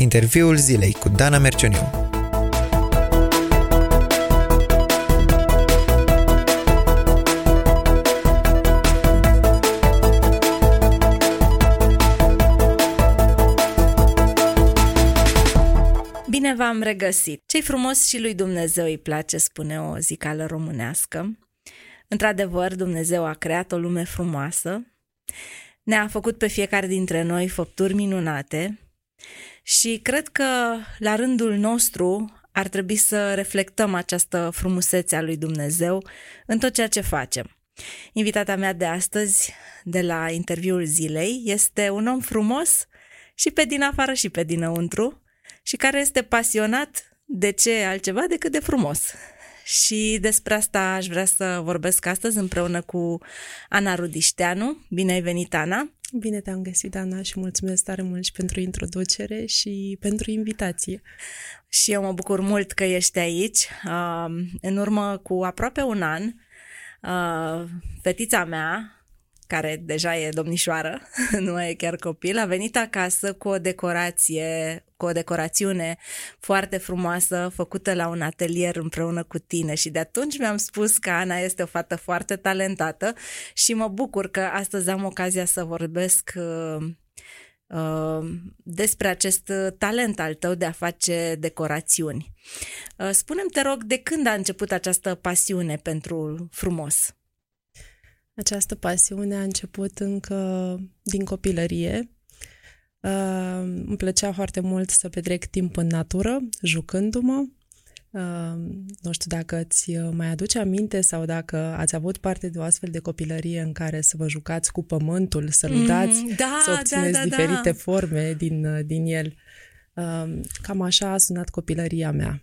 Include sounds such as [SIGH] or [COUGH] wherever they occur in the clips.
Interviul zilei cu Dana Mercioniu. Bine v-am regăsit! Ce-i frumos și lui Dumnezeu îi place, spune o zicală românească. Într-adevăr, Dumnezeu a creat o lume frumoasă, ne-a făcut pe fiecare dintre noi făpturi minunate și cred că la rândul nostru ar trebui să reflectăm această frumusețe a lui Dumnezeu în tot ceea ce facem. Invitata mea de astăzi, de la interviul zilei, este un om frumos și pe din afară și pe dinăuntru și care este pasionat de ce altceva decât de frumos. Și despre asta aș vrea să vorbesc astăzi împreună cu Ana Rudișteanu. Bine ai venit, Ana! Bine te-am găsit, Ana, și mulțumesc tare mult și pentru introducere și pentru invitație. Și eu mă bucur mult că ești aici. În urmă cu aproape un an, fetița mea, care deja e domnișoară, [LAUGHS] nu e chiar copil, a venit acasă cu o decorație, cu o decorațiune foarte frumoasă, făcută la un atelier împreună cu tine și de atunci mi-am spus că Ana este o fată foarte talentată și mă bucur că astăzi am ocazia să vorbesc uh, uh, despre acest talent al tău de a face decorațiuni. Uh, spune-mi, te rog, de când a început această pasiune pentru frumos? Această pasiune a început încă din copilărie. Uh, îmi plăcea foarte mult să petrec timp în natură, jucându-mă. Uh, nu știu dacă îți mai aduce aminte sau dacă ați avut parte de o astfel de copilărie în care să vă jucați cu pământul, să-l mm, dați, da, să obțineți da, da, diferite da. forme din, din el. Uh, cam așa a sunat copilăria mea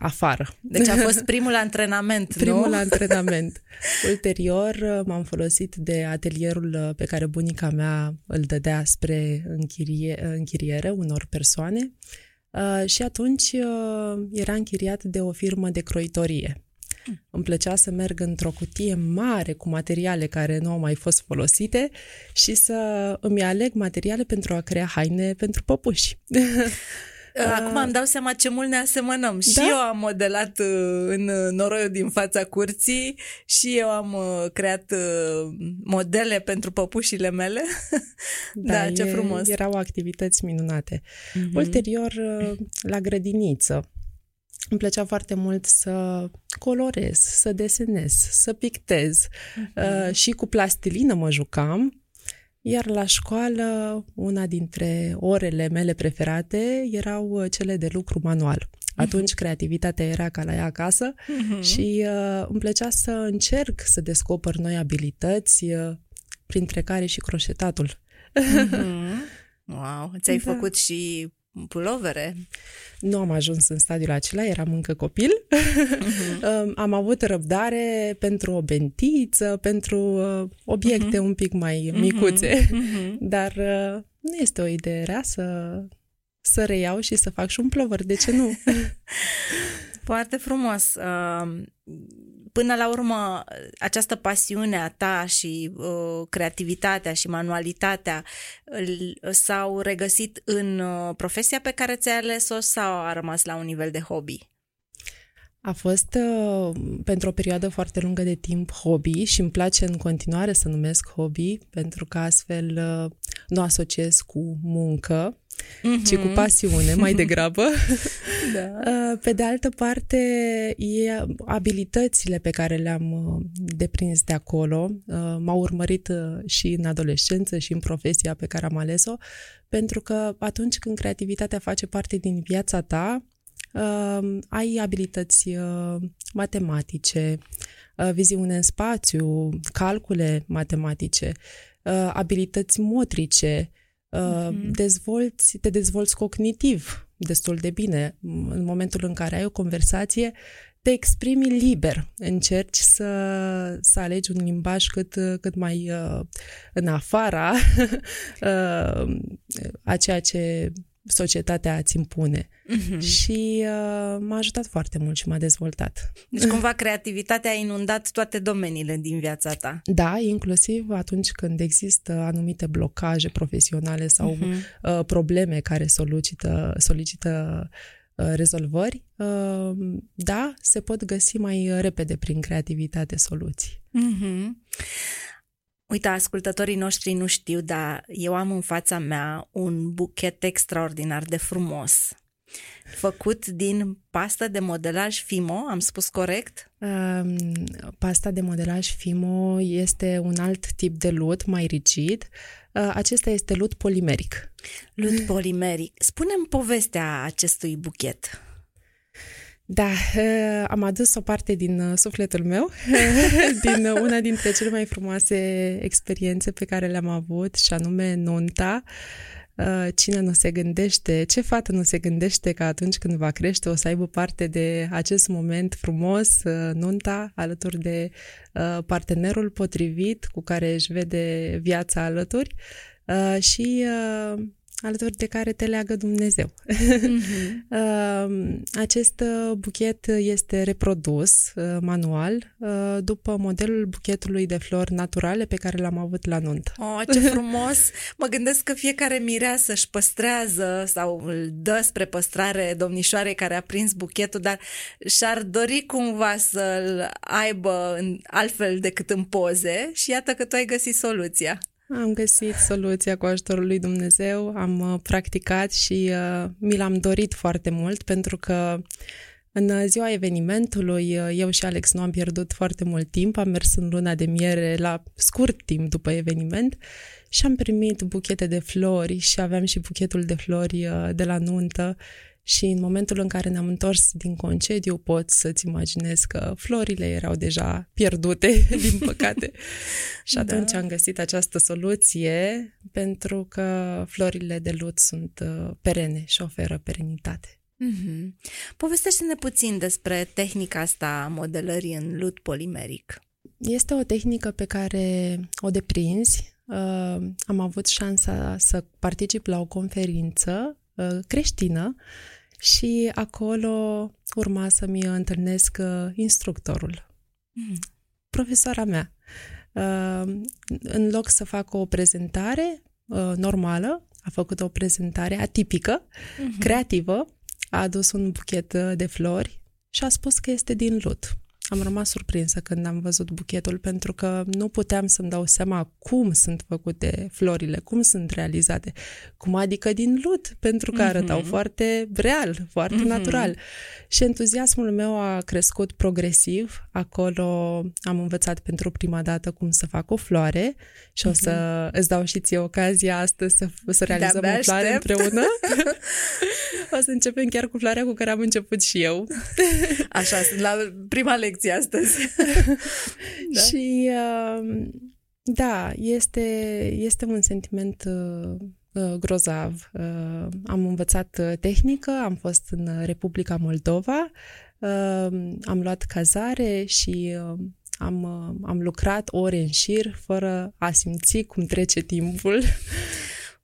afară. Deci a [LAUGHS] fost primul antrenament, Primul nu? antrenament. Ulterior m-am folosit de atelierul pe care bunica mea îl dădea spre închirie, închiriere unor persoane uh, și atunci uh, era închiriat de o firmă de croitorie. Îmi plăcea să merg într-o cutie mare cu materiale care nu au mai fost folosite și să îmi aleg materiale pentru a crea haine pentru păpuși. [LAUGHS] Acum îmi dau seama ce mult ne asemănăm. Da? Și eu am modelat uh, în noroiul din fața curții și eu am uh, creat uh, modele pentru păpușile mele. [LAUGHS] Da, da ce e, frumos. Erau activități minunate. Uh-huh. Ulterior, la grădiniță, îmi plăcea foarte mult să colorez, să desenez, să pictez. Uh-huh. Și cu plastilină mă jucam iar la școală, una dintre orele mele preferate erau uh, cele de lucru manual. Mhm. Atunci creativitatea era ca la ea acasă uh-huh. și uh, îmi plăcea să încerc să descoper noi abilități, uh, printre care și croșetatul. Uh-huh. [LAUGHS] Wow, ți-ai da. făcut și pulovere? Nu am ajuns în stadiul acela, eram încă copil. [LAUGHS] Uh-huh. am avut răbdare pentru o bentiță, pentru uh, obiecte uh-huh. un pic mai uh-huh. micuțe, uh-huh. [LAUGHS] dar uh, nu este o idee rea să, să reiau și să fac și un plover, de ce nu? [LAUGHS] Foarte frumos. Până la urmă, această pasiune a ta și uh, creativitatea și manualitatea s-au regăsit în uh, profesia pe care ți-ai ales-o sau a rămas la un nivel de hobby? A fost uh, pentru o perioadă foarte lungă de timp hobby și îmi place în continuare să numesc hobby pentru că astfel uh, nu asociez cu muncă mm-hmm. ci cu mhm. pasiune mai [LAUGHS] degrabă. [LAUGHS] da. [LAUGHS] Uh, pe de altă parte, e abilitățile pe care le-am uh, deprins de acolo uh, m-au urmărit și în adolescență și în profesia pe care am ales-o, pentru că atunci când creativitatea face parte din viața ta, ai abilități matematice, viziune în spațiu, calcule matematice, abilități motrice, uh-huh. dezvolți, te dezvolți cognitiv destul de bine. În momentul în care ai o conversație, te exprimi liber, încerci să, să alegi un limbaj cât, cât mai uh, în afara uh, [LAUGHS] a ceea ce societatea îți impune. Mhm. Și uh, m-a ajutat foarte mult și m-a dezvoltat. Deci cumva creativitatea a inundat toate domeniile din viața ta. Da, inclusiv atunci când există anumite blocaje profesionale sau Mhm. uh, probleme care solicită, solicită uh, rezolvări, uh, da, se pot găsi mai repede prin creativitate soluții. Mhm. Uite, ascultătorii noștri nu știu, dar eu am în fața mea un buchet extraordinar de frumos, făcut din pastă de modelaj Fimo, am spus corect? Um, Pasta de modelaj Fimo este un alt tip de lut mai rigid. Uh, Acesta este lut polimeric. Lut polimeric. Spune-mi povestea acestui buchet. Da, uh, am adus o parte din uh, sufletul meu, [LAUGHS] din uh, una dintre cele mai frumoase experiențe pe care le-am avut, și anume nunta. Uh, Cine nu se gândește, ce fată nu se gândește că atunci când va crește o să aibă parte de acest moment frumos, uh, nunta, alături de uh, partenerul potrivit cu care își vede viața alături uh, și uh, alături de care te leagă Dumnezeu. [LAUGHS] Uh, Acest uh, buchet este reprodus uh, manual uh, după modelul buchetului de flori naturale pe care l-am avut la nuntă. Oh, ce [LAUGHS] frumos! Mă gândesc că fiecare mireasă își păstrează sau îl dă spre păstrare domnișoarei care a prins buchetul, dar și-ar dori cumva să-l aibă în altfel decât în poze și iată că tu ai găsit soluția. Am găsit soluția cu ajutorul lui Dumnezeu, am uh, practicat și uh, mi l-am dorit foarte mult pentru că în uh, ziua evenimentului uh, eu și Alex nu am pierdut foarte mult timp, am mers în luna de miere la scurt timp după eveniment și am primit buchete de flori și aveam și buchetul de flori uh, de la nuntă și în momentul în care ne-am întors din concediu pot să-ți imaginezi că florile erau deja pierdute, [LAUGHS] din păcate. și atunci Da. am găsit această soluție pentru că florile de lut sunt uh, perene și oferă perenitate. Mm-hmm. Povestește-ne puțin despre tehnica asta a modelării în lut polimeric. Este o tehnică pe care o deprinzi. Uh, am avut șansa să particip la o conferință uh, creștină și acolo urma să-mi întâlnesc uh, instructorul, Mm. profesoara mea. Uh, în loc să fac o prezentare uh, normală, a făcut o prezentare atipică, Mhm. creativă, a adus un buchet uh, de flori și a spus că este din lut. Am rămas surprinsă când am văzut buchetul pentru că nu puteam să-mi dau seama cum sunt făcute florile, cum sunt realizate, cum adică din lut, pentru că arătau Mhm. foarte real, foarte Mhm. natural. Și entuziasmul meu a crescut progresiv. Acolo am învățat pentru prima dată cum să fac o floare și o să îți dau și ție ocazia astăzi să, să realizăm De-abia o floare aștept. împreună. [LAUGHS] o să începem chiar cu floarea cu care am început și eu. Așa, sunt la prima lecție astăzi. [LAUGHS] Da. Și uh, da, este, este un sentiment uh, uh, grozav. Uh, am învățat uh, tehnică, am fost în Republica Moldova, uh, am luat cazare și uh, am, uh, am lucrat ore în șir fără a simți cum trece timpul.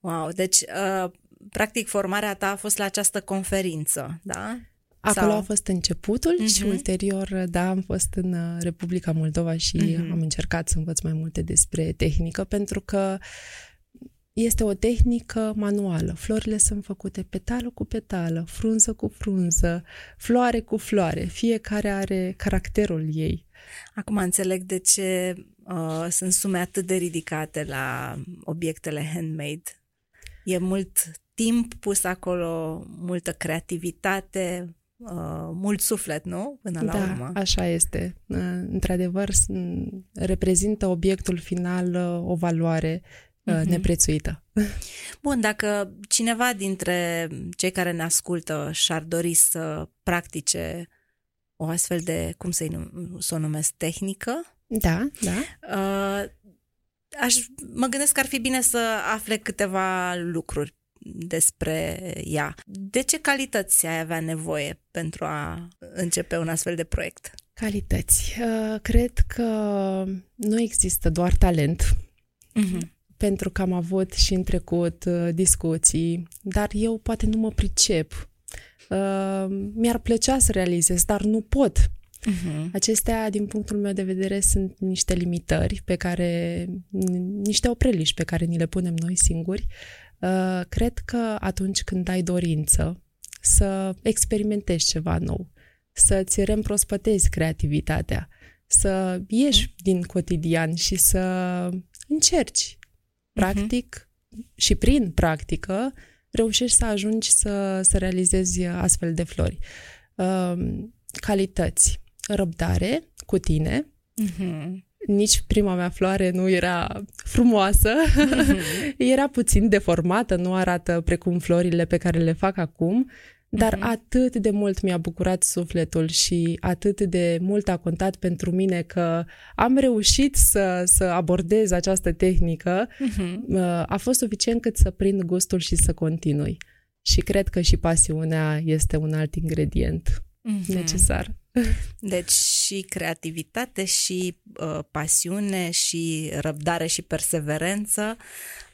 Wow, deci uh, practic formarea ta a fost la această conferință, da? Acolo Sau- a fost începutul uh-huh. și Mhm. ulterior, da, am fost în uh, Republica Moldova și Mhm. uh-huh. am încercat să învăț mai multe despre tehnică, pentru că este o tehnică manuală. Florile sunt făcute petală cu petală, frunză cu frunză, floare cu floare. Fiecare are caracterul ei. Acum înțeleg de ce uh, sunt sume atât de ridicate la obiectele handmade. E mult timp pus acolo, multă creativitate, uh, mult suflet, nu? Până la da, urmă. așa este. Uh, Într-adevăr, s- reprezintă obiectul final uh, o valoare uh, Mhm. neprețuită. [LAUGHS] Bun, dacă cineva dintre cei care ne ascultă și-ar dori să practice o astfel de, cum să-i num- să o numesc, tehnică, Da, da. uh, aș, mă gândesc că ar fi bine să afle câteva lucruri despre ea. De ce calități ai avea nevoie pentru a începe un astfel de proiect? Calități. Uh, Cred că nu există doar talent, Mm-hmm. pentru că am avut și în trecut uh, discuții, dar eu poate nu mă pricep. Uh, mi-ar plăcea să realizez, dar nu pot. Uh-huh. Acestea, din punctul meu de vedere, sunt niște limitări pe care, niște opreliși pe care ni le punem noi singuri. Uh, cred că atunci când ai dorință să experimentezi ceva nou, să-ți reîmprospătezi creativitatea, să ieși uh-huh. din cotidian și să încerci. Practic uh-huh. și prin practică reușești să ajungi să, să realizezi astfel de flori. Uh, calități răbdare cu tine. Mm-hmm. Nici prima mea floare nu era frumoasă, mm-hmm. [LAUGHS] era puțin deformată, nu arată precum florile pe care le fac acum, dar mm-hmm. atât de mult mi-a bucurat sufletul și atât de mult a contat pentru mine că am reușit să, să abordez această tehnică, mm-hmm. a fost suficient cât să prind gustul și să continui. Și cred că și pasiunea este un alt ingredient mm-hmm. necesar. [LAUGHS] Deci și creativitate și uh, pasiune și răbdare și perseverență.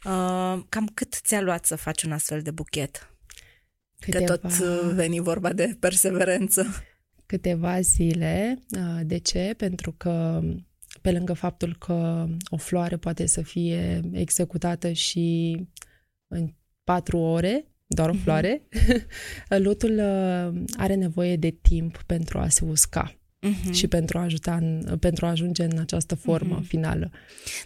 Uh, cam cât ți-a luat să faci un astfel de buchet? Câteva... Că tot uh, veni vorba de perseverență. Câteva zile. Uh, de ce? Pentru că pe lângă faptul că o floare poate să fie executată și în patru ore, doar o mhm. floare, [LAUGHS] lutul uh, are nevoie de timp pentru a se usca. Uh-huh. și pentru a ajuta în, pentru a ajunge în această formă uh-huh. finală.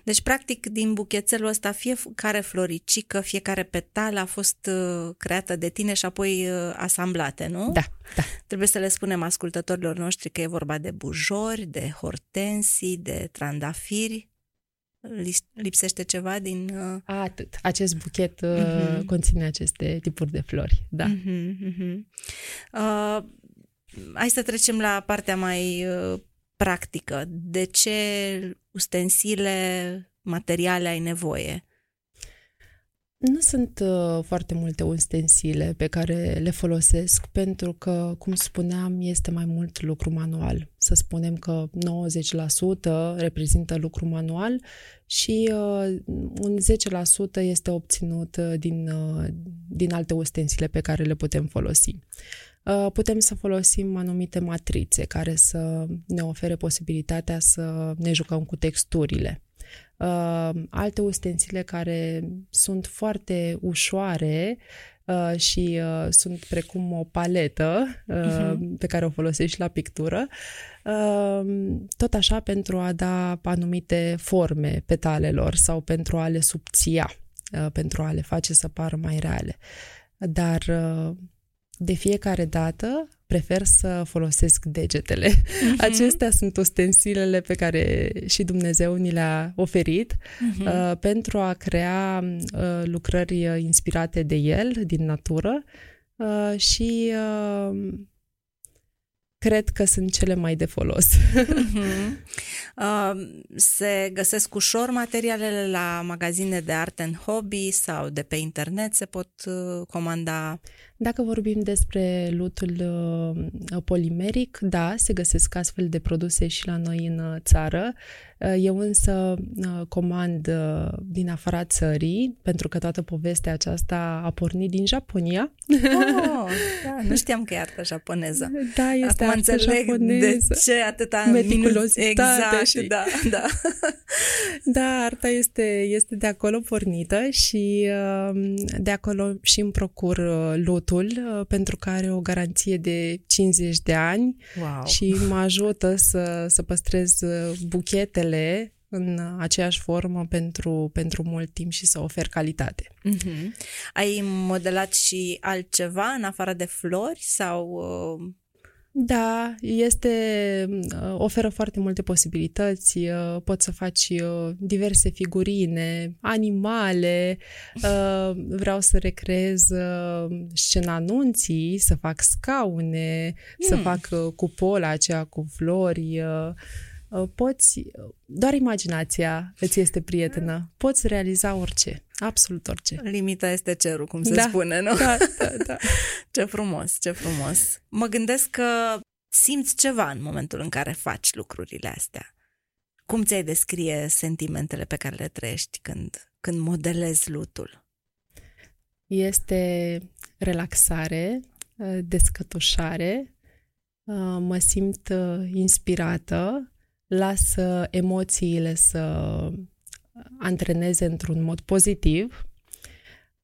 Deci, practic, din buchețelul ăsta, fiecare floricică, fiecare petală a fost uh, creată de tine și apoi uh, asamblate, nu? Da, da. Trebuie să le spunem ascultătorilor noștri că e vorba de bujori, de hortensii, de trandafiri lipsește ceva din... Uh... Atât. Acest buchet uh, uh-huh. conține aceste tipuri de flori, da. Uh-huh, uh-huh. Uh, hai să trecem la partea mai uh, practică. De ce ustensile, materiale ai nevoie? Nu sunt uh, foarte multe ustensile pe care le folosesc pentru că, cum spuneam, este mai mult lucru manual. Să spunem că 90% reprezintă lucru manual și uh, un 10% este obținut uh, din, uh, din alte ustensile pe care le putem folosi. Uh, putem să folosim anumite matrițe care să ne ofere posibilitatea să ne jucăm cu texturile uh, alte ustensile care sunt foarte ușoare uh, și uh, sunt precum o paletă uh, uh-huh. pe care o folosești la pictură, uh, tot așa pentru a da anumite forme petalelor sau pentru a le subția, uh, pentru a le face să pară mai reale. Dar uh, de fiecare dată prefer să folosesc degetele. Uh-huh. Acestea sunt ustensilele pe care și Dumnezeu ni le-a oferit uh-huh. uh, pentru a crea uh, lucrări inspirate de El, din natură uh, și uh, cred că sunt cele mai de folos. uh-huh. uh, se găsesc ușor materialele la magazine de art and hobby sau de pe internet se pot uh, comanda? Dacă vorbim despre lutul uh, polimeric, da, se găsesc astfel de produse și la noi în uh, țară. Uh, eu însă comand din afara țării, pentru că toată povestea aceasta a pornit din Japonia. Oh, [LAUGHS] da, nu știam că e artă japoneză. Da, este Acum artă înțeleg japoneză. de ce atâta meticulozitate. Exact, și... [LAUGHS] da, da. da, arta este, este de acolo pornită și de acolo și îmi procur lutul totul uh, pentru că are o garanție de 50 de ani wow. și mă ajută să, să păstrez uh, buchetele în aceeași formă pentru, pentru mult timp și să ofer calitate. Mm-hmm. Ai modelat și altceva în afară de flori sau uh, da, este, uh, oferă foarte multe posibilități, uh, poți să faci uh, diverse figurine, animale, vreau să recreez scena anunții, să fac scaune, mm. să fac cupola aceea cu flori, poți, doar imaginația îți este prietenă, poți realiza orice. Absolut orice. Limita este cerul, cum se da, spune, nu? Da, da, [LAUGHS] da. ce frumos, ce frumos. Mă gândesc că simți ceva în momentul în care faci lucrurile astea. Cum ți-ai descrie sentimentele pe care le trăiești când, când modelezi lutul? Este relaxare, uh, descătușare, uh, mă simt uh, inspirată, las emoțiile să antreneze într-un mod pozitiv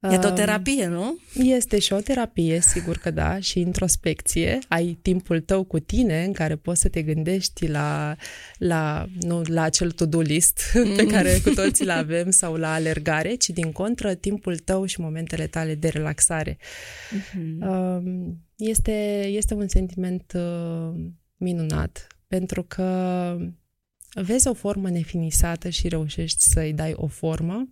E o terapie, nu? Este și o terapie, sigur că da, și introspecție. Ai timpul tău cu tine în care poți să te gândești la, la, nu, la acel to-do list [LAUGHS] pe care cu toții îl avem sau la alergare, ci din contră timpul tău și momentele tale de relaxare. Uh-huh. Este, este un sentiment uh, minunat pentru că vezi o formă nefinisată și reușești să-i dai o formă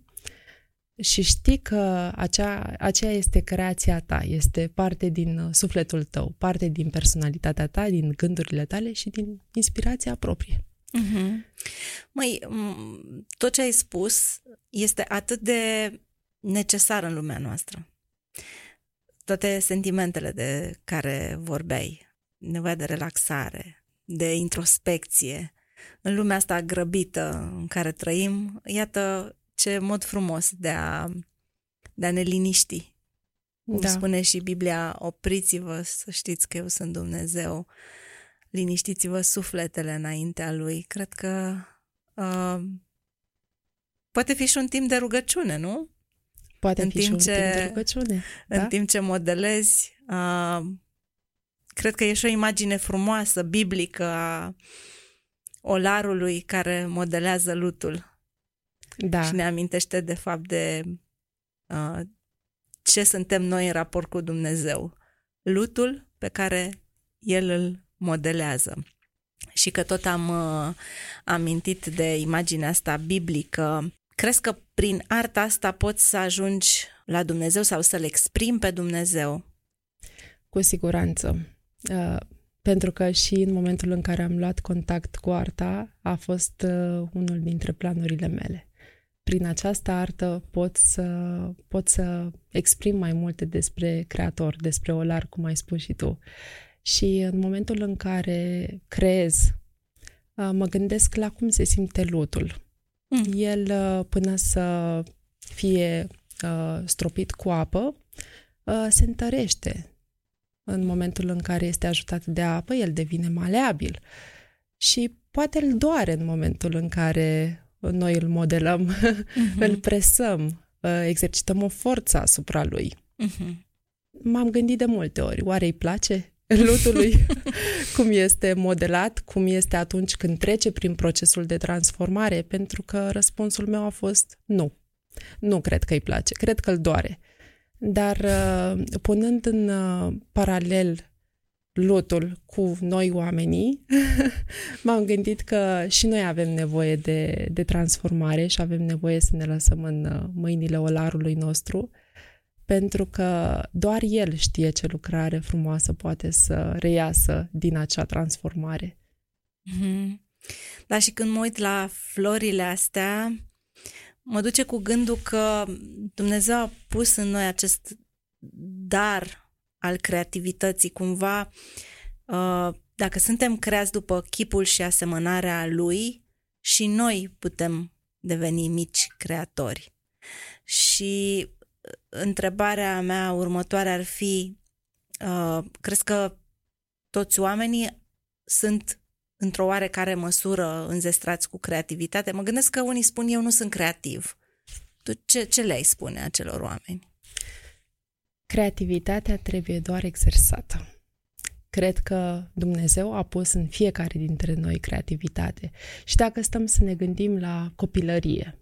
și știi că acea, aceea este creația ta, este parte din uh, sufletul tău, parte din personalitatea ta, din gândurile tale și din inspirația proprie. Uh-huh. Măi, tot ce ai spus este atât de necesar în lumea noastră. Toate sentimentele de care vorbeai, nevoia de relaxare, de introspecție, în lumea asta grăbită în care trăim, iată, ce mod frumos de a, de a ne liniști. Cum da. spune și Biblia, opriți-vă să știți că eu sunt Dumnezeu, liniștiți-vă sufletele înaintea Lui. Cred că uh, poate fi și un timp de rugăciune, nu? Poate în fi timp și un ce, timp de rugăciune. În da? timp ce modelezi, uh, cred că e și o imagine frumoasă, biblică a olarului care modelează lutul da. și ne amintește de fapt de uh, ce suntem noi în raport cu Dumnezeu. Lutul pe care El îl modelează. Și că tot am uh, amintit de imaginea asta biblică. Crezi că prin arta asta poți să ajungi la Dumnezeu sau să-L exprimi pe Dumnezeu? Cu siguranță. Uh, pentru că și în momentul în care am luat contact cu arta a fost uh, unul dintre planurile mele prin această artă pot să, pot să exprim mai multe despre creator, despre olar, cum ai spus și tu. Și în momentul în care creez, mă gândesc la cum se simte lutul. Mm. El, până să fie stropit cu apă, se întărește. În momentul în care este ajutat de apă, el devine maleabil. Și poate îl doare în momentul în care noi îl modelăm, uh-huh. [LAUGHS] îl presăm, uh, exercităm o forță asupra lui. Uh-huh. M-am gândit de multe ori, oare îi place lutului [LAUGHS] cum este modelat, cum este atunci când trece prin procesul de transformare, pentru că răspunsul meu a fost nu. Nu cred că îi place, cred că îl doare. Dar uh, punând în uh, paralel lotul cu noi oamenii, [LAUGHS] m-am gândit că și noi avem nevoie de, de transformare și avem nevoie să ne lăsăm în uh, mâinile olarului nostru, pentru că doar el știe ce lucrare frumoasă poate să reiasă din acea transformare. Mm-hmm. Da, și când mă uit la florile astea, mă duce cu gândul că Dumnezeu a pus în noi acest dar al creativității. Cumva, uh, dacă suntem creați după chipul și asemănarea lui, și noi putem deveni mici creatori. Și uh, întrebarea mea următoare ar fi, uh, crezi că toți oamenii sunt într-o oarecare măsură înzestrați cu creativitate? Mă gândesc că unii spun eu nu sunt creativ. Tu ce, ce le-ai spune acelor oameni? Creativitatea trebuie doar exersată. Cred că Dumnezeu a pus în fiecare dintre noi creativitate. Și dacă stăm să ne gândim la copilărie,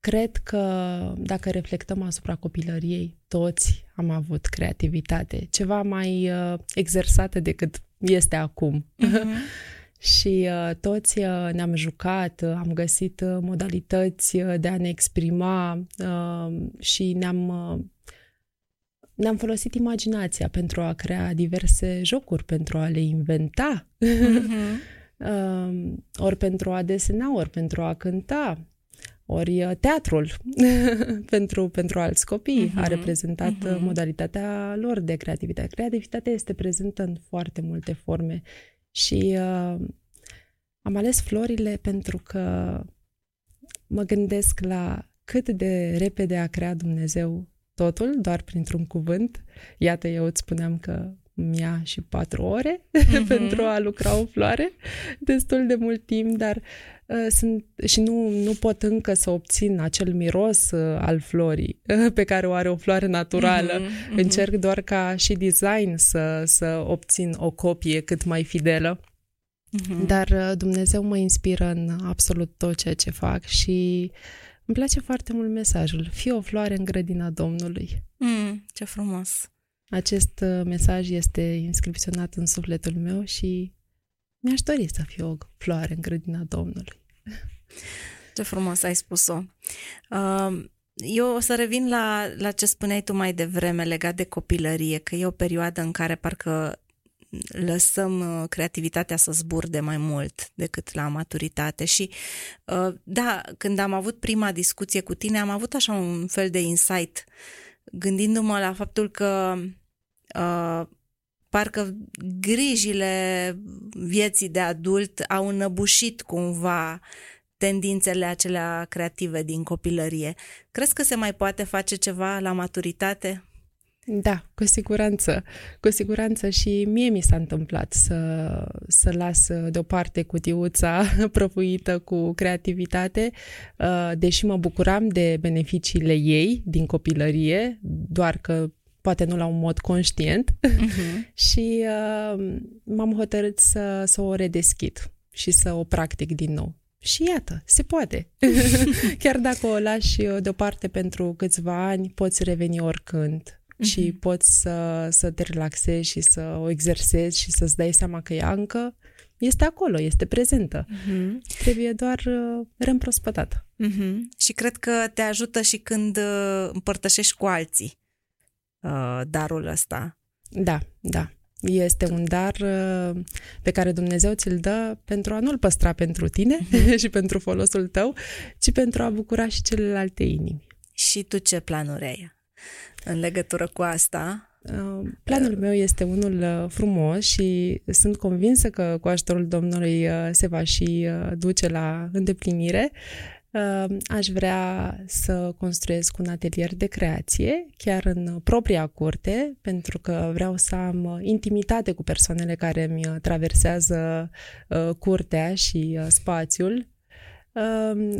cred că dacă reflectăm asupra copilăriei, toți am avut creativitate, ceva mai uh, exersată decât este acum. Uh-huh. [LAUGHS] și uh, toți uh, ne-am jucat, uh, am găsit uh, modalități uh, de a ne exprima uh, și ne-am uh, ne-am folosit imaginația pentru a crea diverse jocuri, pentru a le inventa, uh-huh. [LAUGHS] uh, ori pentru a desena, ori pentru a cânta, ori uh, teatrul [LAUGHS] pentru, pentru alți copii uh-huh. a reprezentat uh-huh. modalitatea lor de creativitate. Creativitatea este prezentă în foarte multe forme și uh, am ales florile pentru că mă gândesc la cât de repede a creat Dumnezeu totul, doar printr-un cuvânt. Iată, eu îți spuneam că mi-a și patru ore uh-huh. [LAUGHS] pentru a lucra o floare, destul de mult timp, dar uh, sunt și nu, nu pot încă să obțin acel miros uh, al florii uh, [LAUGHS] pe care o are o floare naturală. Uh-huh. Uh-huh. Încerc doar ca și design să, să obțin o copie cât mai fidelă. Uh-huh. Dar uh, Dumnezeu mă inspiră în absolut tot ceea ce fac și îmi place foarte mult mesajul. Fii o floare în grădina Domnului. Mm, ce frumos! Acest uh, mesaj este inscripționat în sufletul meu și mi-aș dori să fiu o floare în grădina Domnului. Ce frumos ai spus-o. Uh, eu o să revin la, la ce spuneai tu mai devreme legat de copilărie, că e o perioadă în care parcă lăsăm uh, creativitatea să zburde mai mult decât la maturitate și da, când am avut prima discuție cu tine am avut așa un fel de insight gândindu-mă la faptul că uh, parcă grijile vieții de adult au înăbușit cumva tendințele acelea creative din copilărie. Crezi că se mai poate face ceva la maturitate? Da, cu siguranță. Cu siguranță și mie mi s-a întâmplat să, să las deoparte cutiuța [LAUGHS] prăfuită cu creativitate, uh, deși mă bucuram de beneficiile ei din copilărie, doar că poate nu la un mod conștient uh-huh. [LAUGHS] și uh, m-am hotărât să, să o redeschid și să o practic din nou. Și iată, se poate. [LAUGHS] [LAUGHS] Chiar dacă o lași deoparte pentru câțiva ani, poți reveni oricând uh-huh. și mhm. poți să, să te relaxezi și să o exersezi și să-ți dai seama că ea încă este acolo, este prezentă. Uh-huh. Trebuie doar uh, reîmprospătată. Uh-huh. Și cred că te ajută și când uh, împărtășești cu alții uh, darul ăsta. Da, da. Este un dar uh, pe care Dumnezeu ți-l dă pentru a nu-l păstra pentru tine uh-huh. [LAUGHS] și pentru folosul tău, ci pentru a bucura și celelalte inimi. Și tu ce planuri ai în legătură cu asta? Uh, planul meu este unul uh, frumos și sunt convinsă că cu ajutorul Domnului uh, se va și duce la îndeplinire. Aș vrea să construiesc un atelier de creație, chiar în propria curte, pentru că vreau să am intimitate cu persoanele care îmi traversează curtea și spațiul.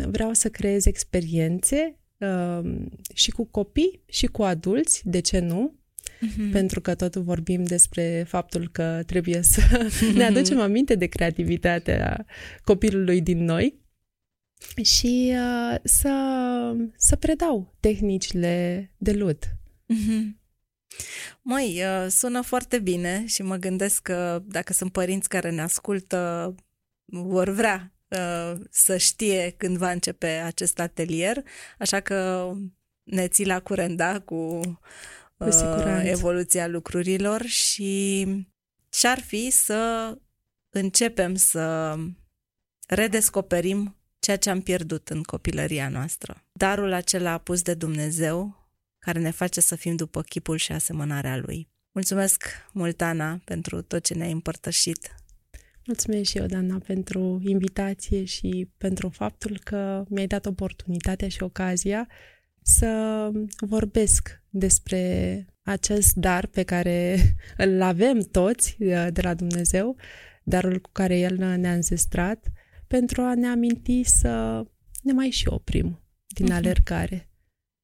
Vreau să creez experiențe și cu copii și cu adulți, de ce nu? Uh-huh. Pentru că tot vorbim despre faptul că trebuie să [LAUGHS] ne aducem aminte de creativitatea copilului din noi și uh, să, să predau tehnicile de lut. Uh-huh. Măi, uh, sună foarte bine și mă gândesc că dacă sunt părinți care ne ascultă, vor vrea Uh, să știe când va începe acest atelier, așa că ne ții la curent, da, cu, cu uh, evoluția lucrurilor și și-ar fi să începem să redescoperim ceea ce am pierdut în copilăria noastră. Darul acela pus de Dumnezeu, care ne face să fim după chipul și asemănarea Lui. Mulțumesc mult, Ana, pentru tot ce ne-ai împărtășit Mulțumesc și eu, Dana, pentru invitație și pentru faptul că mi-ai dat oportunitatea și ocazia să vorbesc despre acest dar pe care îl avem toți uh, de la Dumnezeu, darul cu care El ne-a înzestrat, pentru a ne aminti să ne mai și oprim din mhm. alergare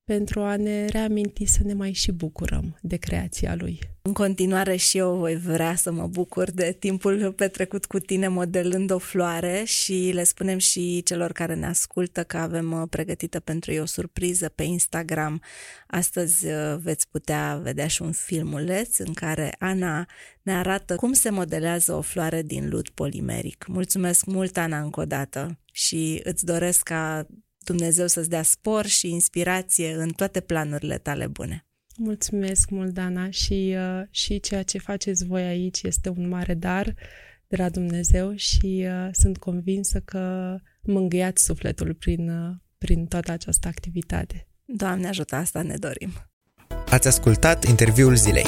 pentru a ne reaminti să ne mai și bucurăm de creația lui. În continuare și eu voi vrea să mă bucur de timpul petrecut cu tine modelând o floare și le spunem și celor care ne ascultă că avem uh, pregătită pentru ei o surpriză pe Instagram. Astăzi uh, veți putea vedea și un filmuleț în care Ana ne arată cum se modelează o floare din lut polimeric. Mulțumesc mult, Ana, încă o dată și îți doresc ca Dumnezeu să-ți dea spor și inspirație în toate planurile tale bune. Mulțumesc mult, Dana, și, uh, și ceea ce faceți voi aici este un mare dar de la Dumnezeu și uh, sunt convinsă că mângâiați sufletul prin, uh, prin toată această activitate. Doamne ajută, asta ne dorim. Ați ascultat interviul zilei.